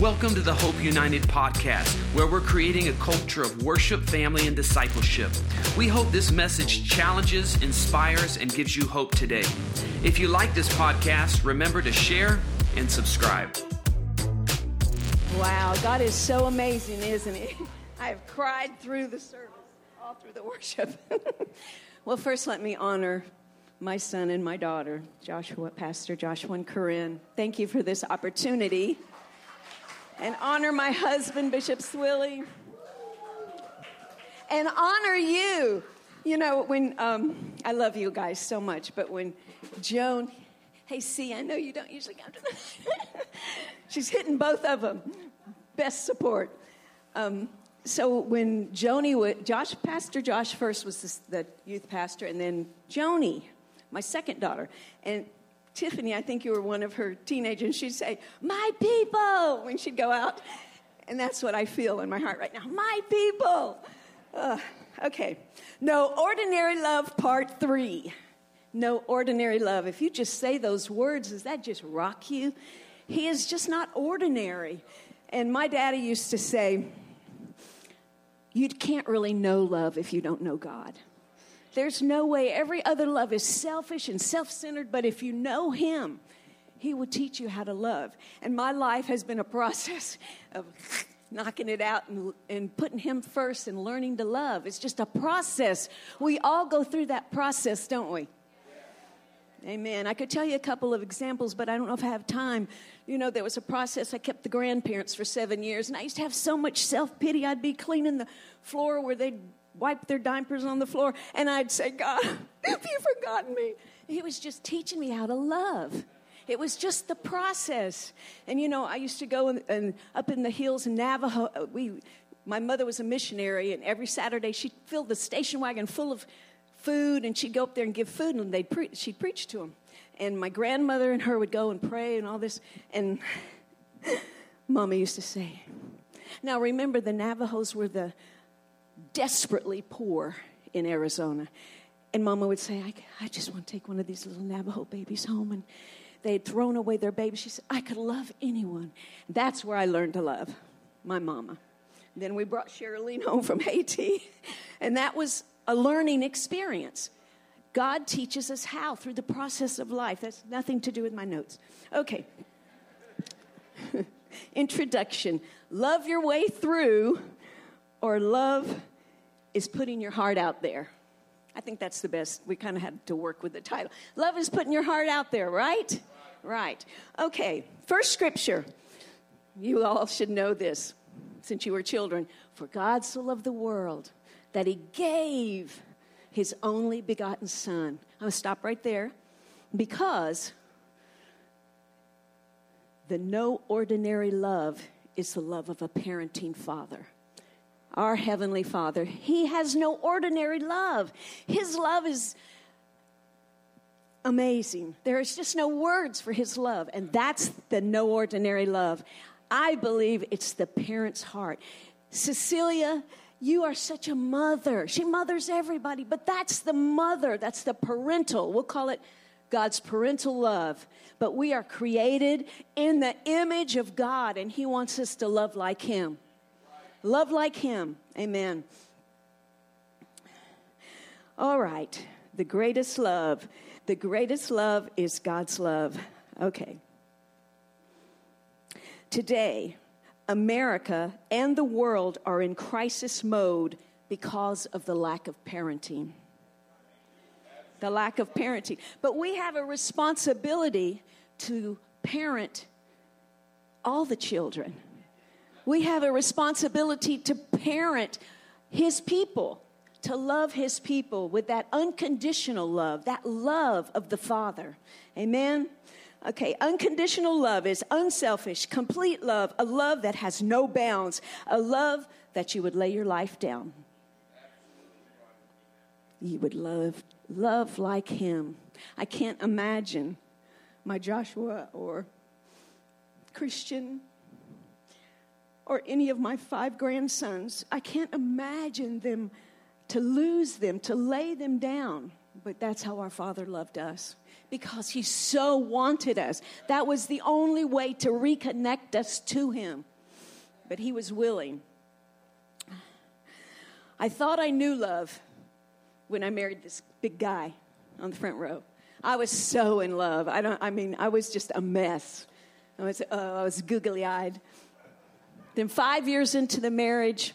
Welcome to the Hope United podcast, where we're creating a culture of worship, family, and discipleship. We hope this message challenges, inspires, and gives you hope today. If you like this podcast, remember to share and subscribe. Wow, God is so amazing, isn't He? I have cried through the service, all through the worship. well, first, let me honor my son and my daughter, Joshua, Pastor Joshua and Corinne. Thank you for this opportunity and honor my husband, Bishop Swilly, and honor you. You know, when um, I love you guys so much, but when Joan, hey, see, I know you don't usually come to the. She's hitting both of them. Best support. Um, so when Joni, Josh, Pastor Josh first was the youth pastor, and then Joni, my second daughter, and Tiffany, I think you were one of her teenagers, she'd say, My people, when she'd go out. And that's what I feel in my heart right now. My people. Uh, okay. No ordinary love, part three. No ordinary love. If you just say those words, does that just rock you? He is just not ordinary. And my daddy used to say, You can't really know love if you don't know God. There's no way. Every other love is selfish and self centered, but if you know Him, He will teach you how to love. And my life has been a process of knocking it out and, and putting Him first and learning to love. It's just a process. We all go through that process, don't we? Amen. I could tell you a couple of examples, but I don't know if I have time. You know, there was a process. I kept the grandparents for seven years, and I used to have so much self pity. I'd be cleaning the floor where they'd wipe their diapers on the floor, and I'd say, God, have you forgotten me? He was just teaching me how to love. It was just the process. And you know, I used to go and, up in the hills in Navajo. We, my mother was a missionary, and every Saturday she'd fill the station wagon full of food, and she'd go up there and give food, and they'd pre- she'd preach to them. And my grandmother and her would go and pray and all this. And Mama used to say, "Now remember, the Navajos were the desperately poor in Arizona. And mama would say, I, I just want to take one of these little Navajo babies home. And they had thrown away their baby. She said, I could love anyone. That's where I learned to love my mama. Then we brought Sherilyn home from Haiti, and that was a learning experience. God teaches us how through the process of life. That's nothing to do with my notes. Okay. Introduction Love your way through, or love is putting your heart out there. I think that's the best. We kind of had to work with the title. Love is putting your heart out there, right? Right. Okay, first scripture. You all should know this since you were children. For God so loved the world that he gave his only begotten Son. I'm going to stop right there because the no ordinary love is the love of a parenting father our Heavenly Father. He has no ordinary love. His love is amazing. There is just no words for His love, and that's the no ordinary love. I believe it's the parent's heart. Cecilia, you are such a mother. She mothers everybody, but that's the mother, that's the parental. We'll call it God's parental love. But we are created in the image of God, and He wants us to love like Him. Love like Him. Amen. All right. The greatest love. The greatest love is God's love. Okay. Today, America and the world are in crisis mode because of the lack of parenting. The lack of parenting. But we have a responsibility to parent all the children we have a responsibility to parent his people, to love his people with that unconditional love, that love of the Father. Amen? Okay, unconditional love is unselfish, complete love, a love that has no bounds, a love that you would lay your life down. You would love love like him. I can't imagine my Joshua or Christian or any of my five grandsons. I can't imagine them to lose them, to lay them down. But that's how our Father loved us because He so wanted us. That was the only way to reconnect us to Him. but he was willing. I thought I knew love when I married this big guy on the front row. I was so in love. I don't. I mean, I was just a mess. I was. Uh, I was googly eyed. Then five years into the marriage,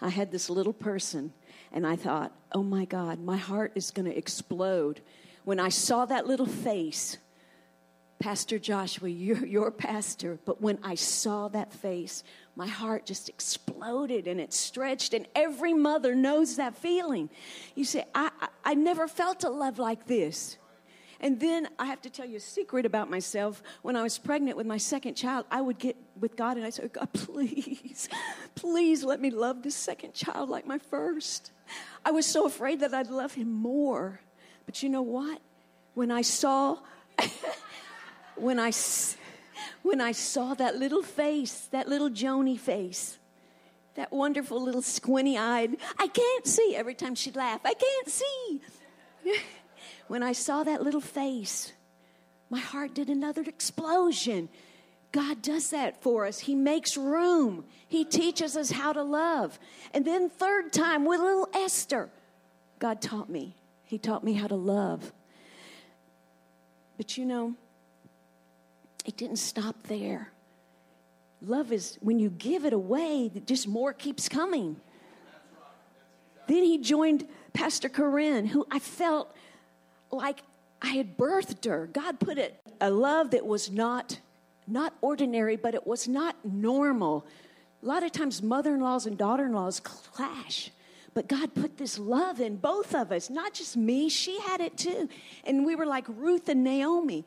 I had this little person, and I thought, "Oh my God, my heart is going to explode." When I saw that little face, Pastor Joshua, you're your pastor, but when I saw that face, my heart just exploded and it stretched, and every mother knows that feeling. You say, I, I, I never felt a love like this. And then I have to tell you a secret about myself. When I was pregnant with my second child, I would get with God and I said, God, please, please let me love this second child like my first. I was so afraid that I'd love him more. But you know what? When I saw, when I, when I saw that little face, that little Joni face, that wonderful little squinty eyed, I can't see every time she'd laugh, I can't see. when I saw that little face, my heart did another explosion. God does that for us. He makes room. He teaches us how to love. And then, third time, with little Esther, God taught me. He taught me how to love. But you know, it didn't stop there. Love is when you give it away, just more keeps coming. Then he joined Pastor Corinne, who I felt like I had birthed her. God put it a love that was not not ordinary, but it was not normal. A lot of times mother-in-laws and daughter-in-laws clash. But God put this love in both of us, not just me, she had it too. And we were like Ruth and Naomi.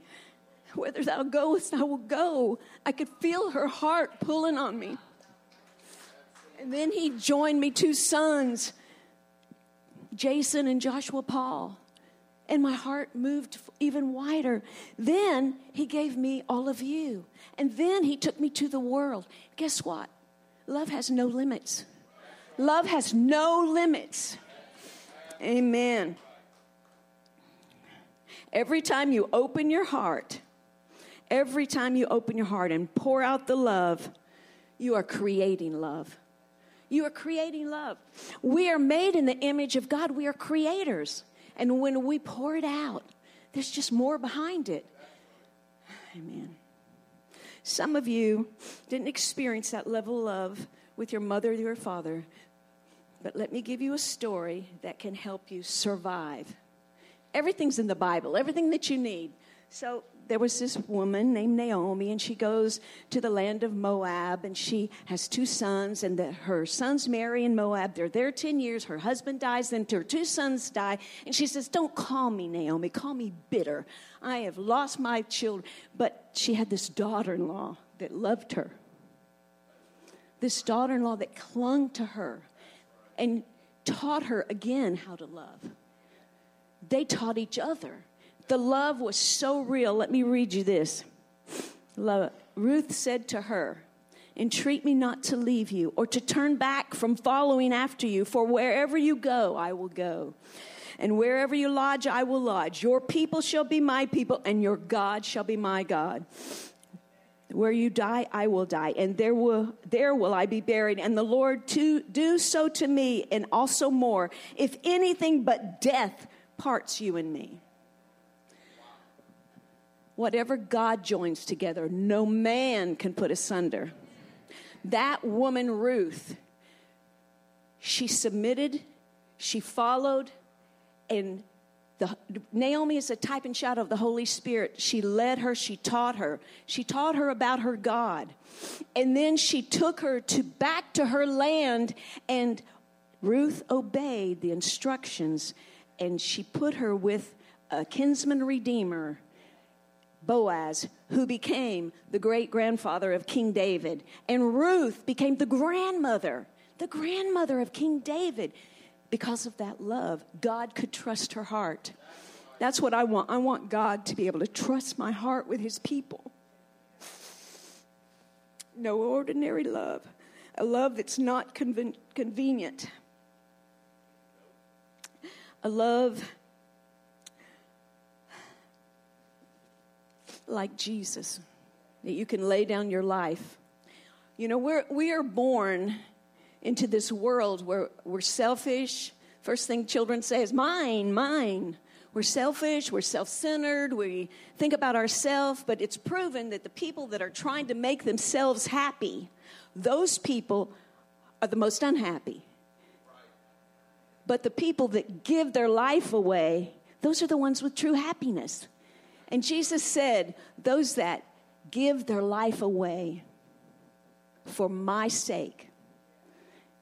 Whither thou goest, I will go. I could feel her heart pulling on me. And then he joined me two sons, Jason and Joshua Paul and my heart moved even wider. Then he gave me all of you. And then he took me to the world. Guess what? Love has no limits. Love has no limits. Amen. Every time you open your heart, every time you open your heart and pour out the love, you are creating love. You are creating love. We are made in the image of God. We are creators. And when we pour it out, there's just more behind it. Amen. Some of you didn't experience that level of love with your mother or your father, but let me give you a story that can help you survive. Everything's in the Bible, everything that you need. So there was this woman named Naomi, and she goes to the land of Moab, and she has two sons, and the, her sons marry in Moab. They're there 10 years. Her husband dies, then her two sons die. And she says, Don't call me Naomi, call me bitter. I have lost my children. But she had this daughter in law that loved her, this daughter in law that clung to her and taught her again how to love. They taught each other. The love was so real. Let me read you this. Ruth said to her, Entreat me not to leave you or to turn back from following after you, for wherever you go, I will go. And wherever you lodge, I will lodge. Your people shall be my people, and your God shall be my God. Where you die, I will die, and there will there will I be buried. And the Lord to do so to me, and also more, if anything but death parts you and me. Whatever God joins together, no man can put asunder. That woman, Ruth, she submitted, she followed, and the, Naomi is a type and shadow of the Holy Spirit. She led her, she taught her. She taught her about her God. And then she took her to back to her land and Ruth obeyed the instructions and she put her with a kinsman redeemer Boaz, who became the great grandfather of King David. And Ruth became the grandmother, the grandmother of King David. Because of that love, God could trust her heart. That's what I want. I want God to be able to trust my heart with his people. No ordinary love, a love that's not conven- convenient, a love like Jesus, that you can lay down your life. You know, we're, we are born into this world where we're selfish. First thing children say is, mine, mine. We're selfish, we're self centered, we think about ourselves, but it's proven that the people that are trying to make themselves happy, those people are the most unhappy. But the people that give their life away, those are the ones with true happiness. And Jesus said, Those that give their life away for my sake,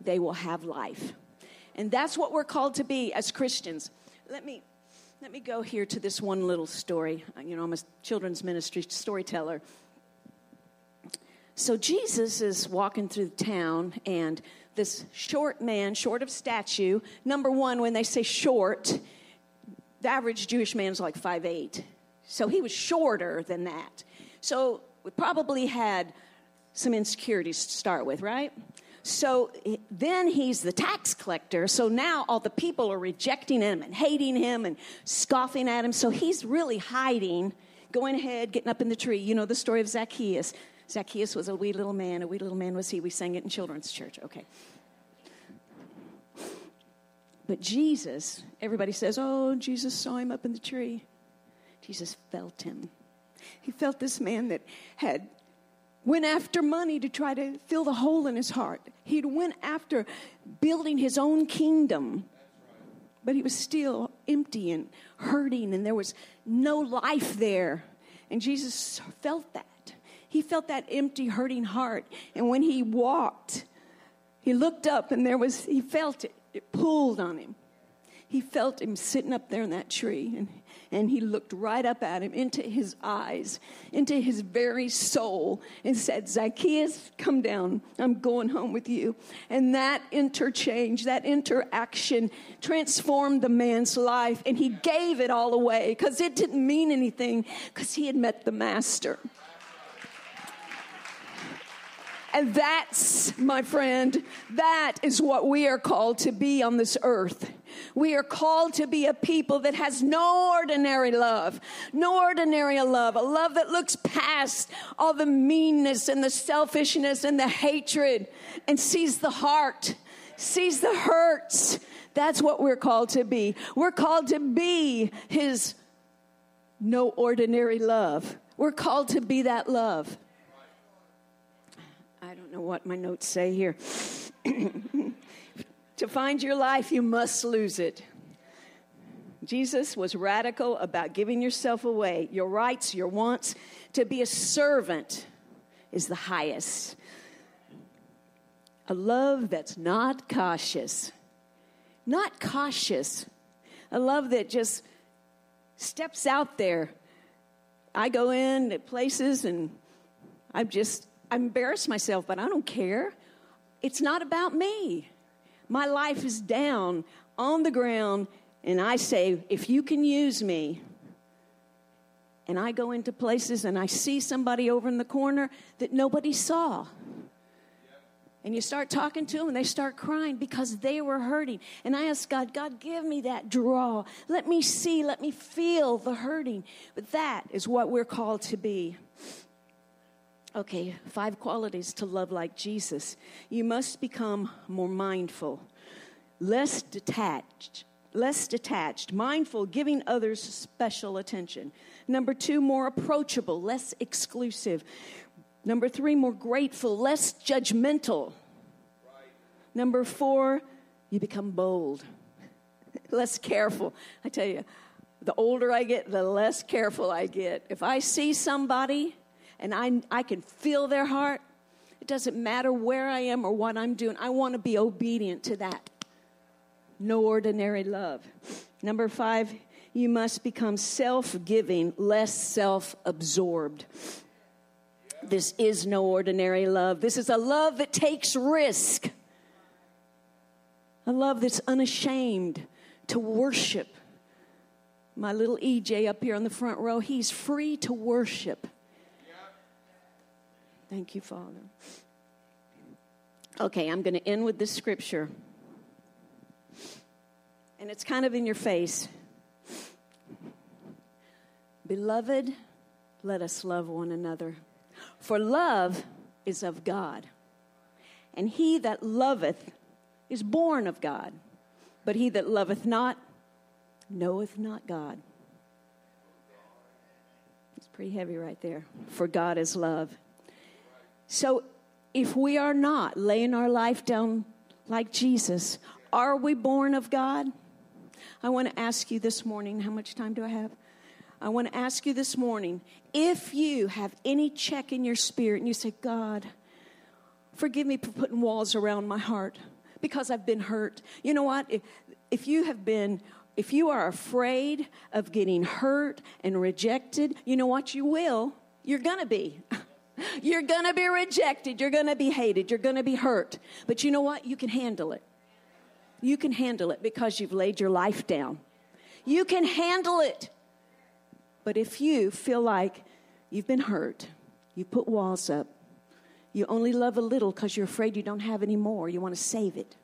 they will have life. And that's what we're called to be as Christians. Let me let me go here to this one little story. You know, I'm a children's ministry storyteller. So Jesus is walking through the town, and this short man, short of stature, number one, when they say short, the average Jewish man is like five eight. So he was shorter than that. So we probably had some insecurities to start with, right? So eh, then he's the tax collector. So now all the people are rejecting him and hating him and scoffing at him. So he's really hiding, going ahead, getting up in the tree. You know the story of Zacchaeus. Zacchaeus was a wee little man. A wee little man was he. We sang it in children's church. Okay. But Jesus, everybody says, oh, Jesus saw him up in the tree. Jesus felt him. He felt this man that had went after money to try to fill the hole in his heart. He'd went after building his own kingdom. But he was still empty and hurting and there was no life there. And Jesus felt that. He felt that empty hurting heart. And when he walked, he looked up and there was he felt it. It pulled on him. He felt him sitting up there in that tree and and he looked right up at him into his eyes, into his very soul, and said, Zacchaeus, come down. I'm going home with you. And that interchange, that interaction transformed the man's life, and he gave it all away because it didn't mean anything because he had met the master. And that's, my friend, that is what we are called to be on this earth. We are called to be a people that has no ordinary love, no ordinary love, a love that looks past all the meanness and the selfishness and the hatred and sees the heart, sees the hurts. That's what we're called to be. We're called to be His no ordinary love. We're called to be that love. What my notes say here. to find your life, you must lose it. Jesus was radical about giving yourself away, your rights, your wants. To be a servant is the highest. A love that's not cautious. Not cautious. A love that just steps out there. I go in at places and I'm just I embarrass myself, but I don't care. It's not about me. My life is down on the ground, and I say, if you can use me, and I go into places and I see somebody over in the corner that nobody saw. And you start talking to them and they start crying because they were hurting. And I ask God, God, give me that draw. Let me see, let me feel the hurting. But that is what we're called to be. Okay, five qualities to love like Jesus. You must become more mindful, less detached, less detached, mindful, giving others special attention. Number two, more approachable, less exclusive. Number three, more grateful, less judgmental. Right. Number four, you become bold, less careful. I tell you, the older I get, the less careful I get. If I see somebody and I, I can feel their heart. It doesn't matter where I am or what I'm doing. I want to be obedient to that. No ordinary love. Number five, you must become self giving, less self absorbed. This is no ordinary love. This is a love that takes risk, a love that's unashamed to worship. My little EJ up here on the front row, he's free to worship. Thank you, Father. Okay, I'm going to end with this scripture. And it's kind of in your face. Beloved, let us love one another. For love is of God. And he that loveth is born of God. But he that loveth not knoweth not God. It's pretty heavy right there. For God is love. So if we are not laying our life down like Jesus, are we born of God? I want to ask you this morning how much time do I have? I want to ask you this morning if you have any check in your spirit and you say, God, forgive me for putting walls around my heart because I've been hurt. You know what? If, if you have been, if you are afraid of getting hurt and rejected, you know what? You will. You're going to be. You're going to be rejected. You're going to be hated. You're going to be hurt. But you know what? You can handle it. You can handle it because you've laid your life down. You can handle it. But if you feel like you've been hurt, you put walls up, you only love a little because you're afraid you don't have any more, you want to save it.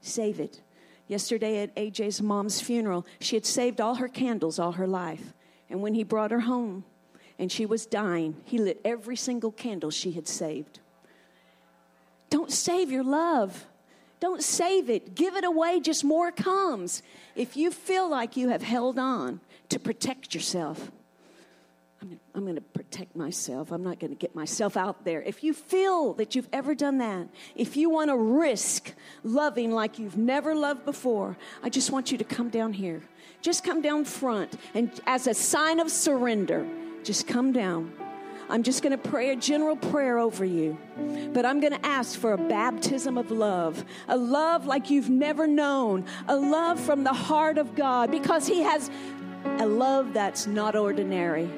Save it. Yesterday at AJ's mom's funeral, she had saved all her candles all her life. And when he brought her home and she was dying, he lit every single candle she had saved. Don't save your love. Don't save it. Give it away, just more comes. If you feel like you have held on to protect yourself, I'm, I'm going to protect myself. I'm not going to get myself out there. If you feel that you've ever done that, if you want to risk loving like you've never loved before, I just want you to come down here. Just come down front and as a sign of surrender, just come down. I'm just going to pray a general prayer over you. But I'm going to ask for a baptism of love, a love like you've never known, a love from the heart of God, because He has a love that's not ordinary.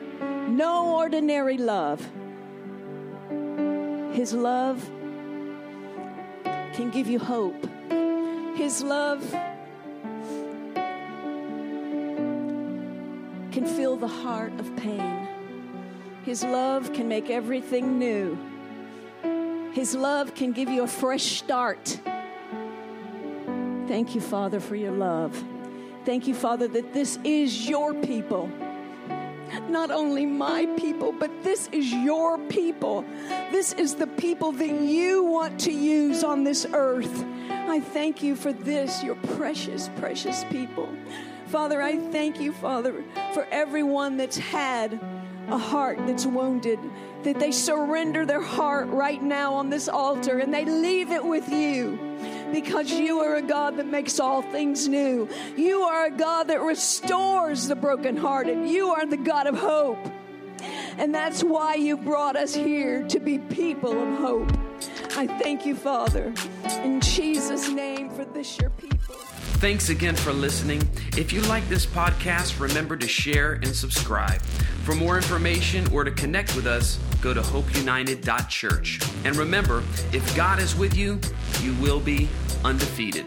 No ordinary love. His love can give you hope. His love can fill the heart of pain. His love can make everything new. His love can give you a fresh start. Thank you, Father, for your love. Thank you, Father, that this is your people. Not only my people, but this is your people. This is the people that you want to use on this earth. I thank you for this, your precious, precious people. Father, I thank you, Father, for everyone that's had a heart that's wounded, that they surrender their heart right now on this altar and they leave it with you because you are a God that makes all things new. You are a God that restores the brokenhearted. You are the God of hope. And that's why you brought us here to be people of hope. I thank you, Father, in Jesus' name for this, your people. Thanks again for listening. If you like this podcast, remember to share and subscribe. For more information or to connect with us, go to hopeunited.church. And remember, if God is with you, you will be undefeated.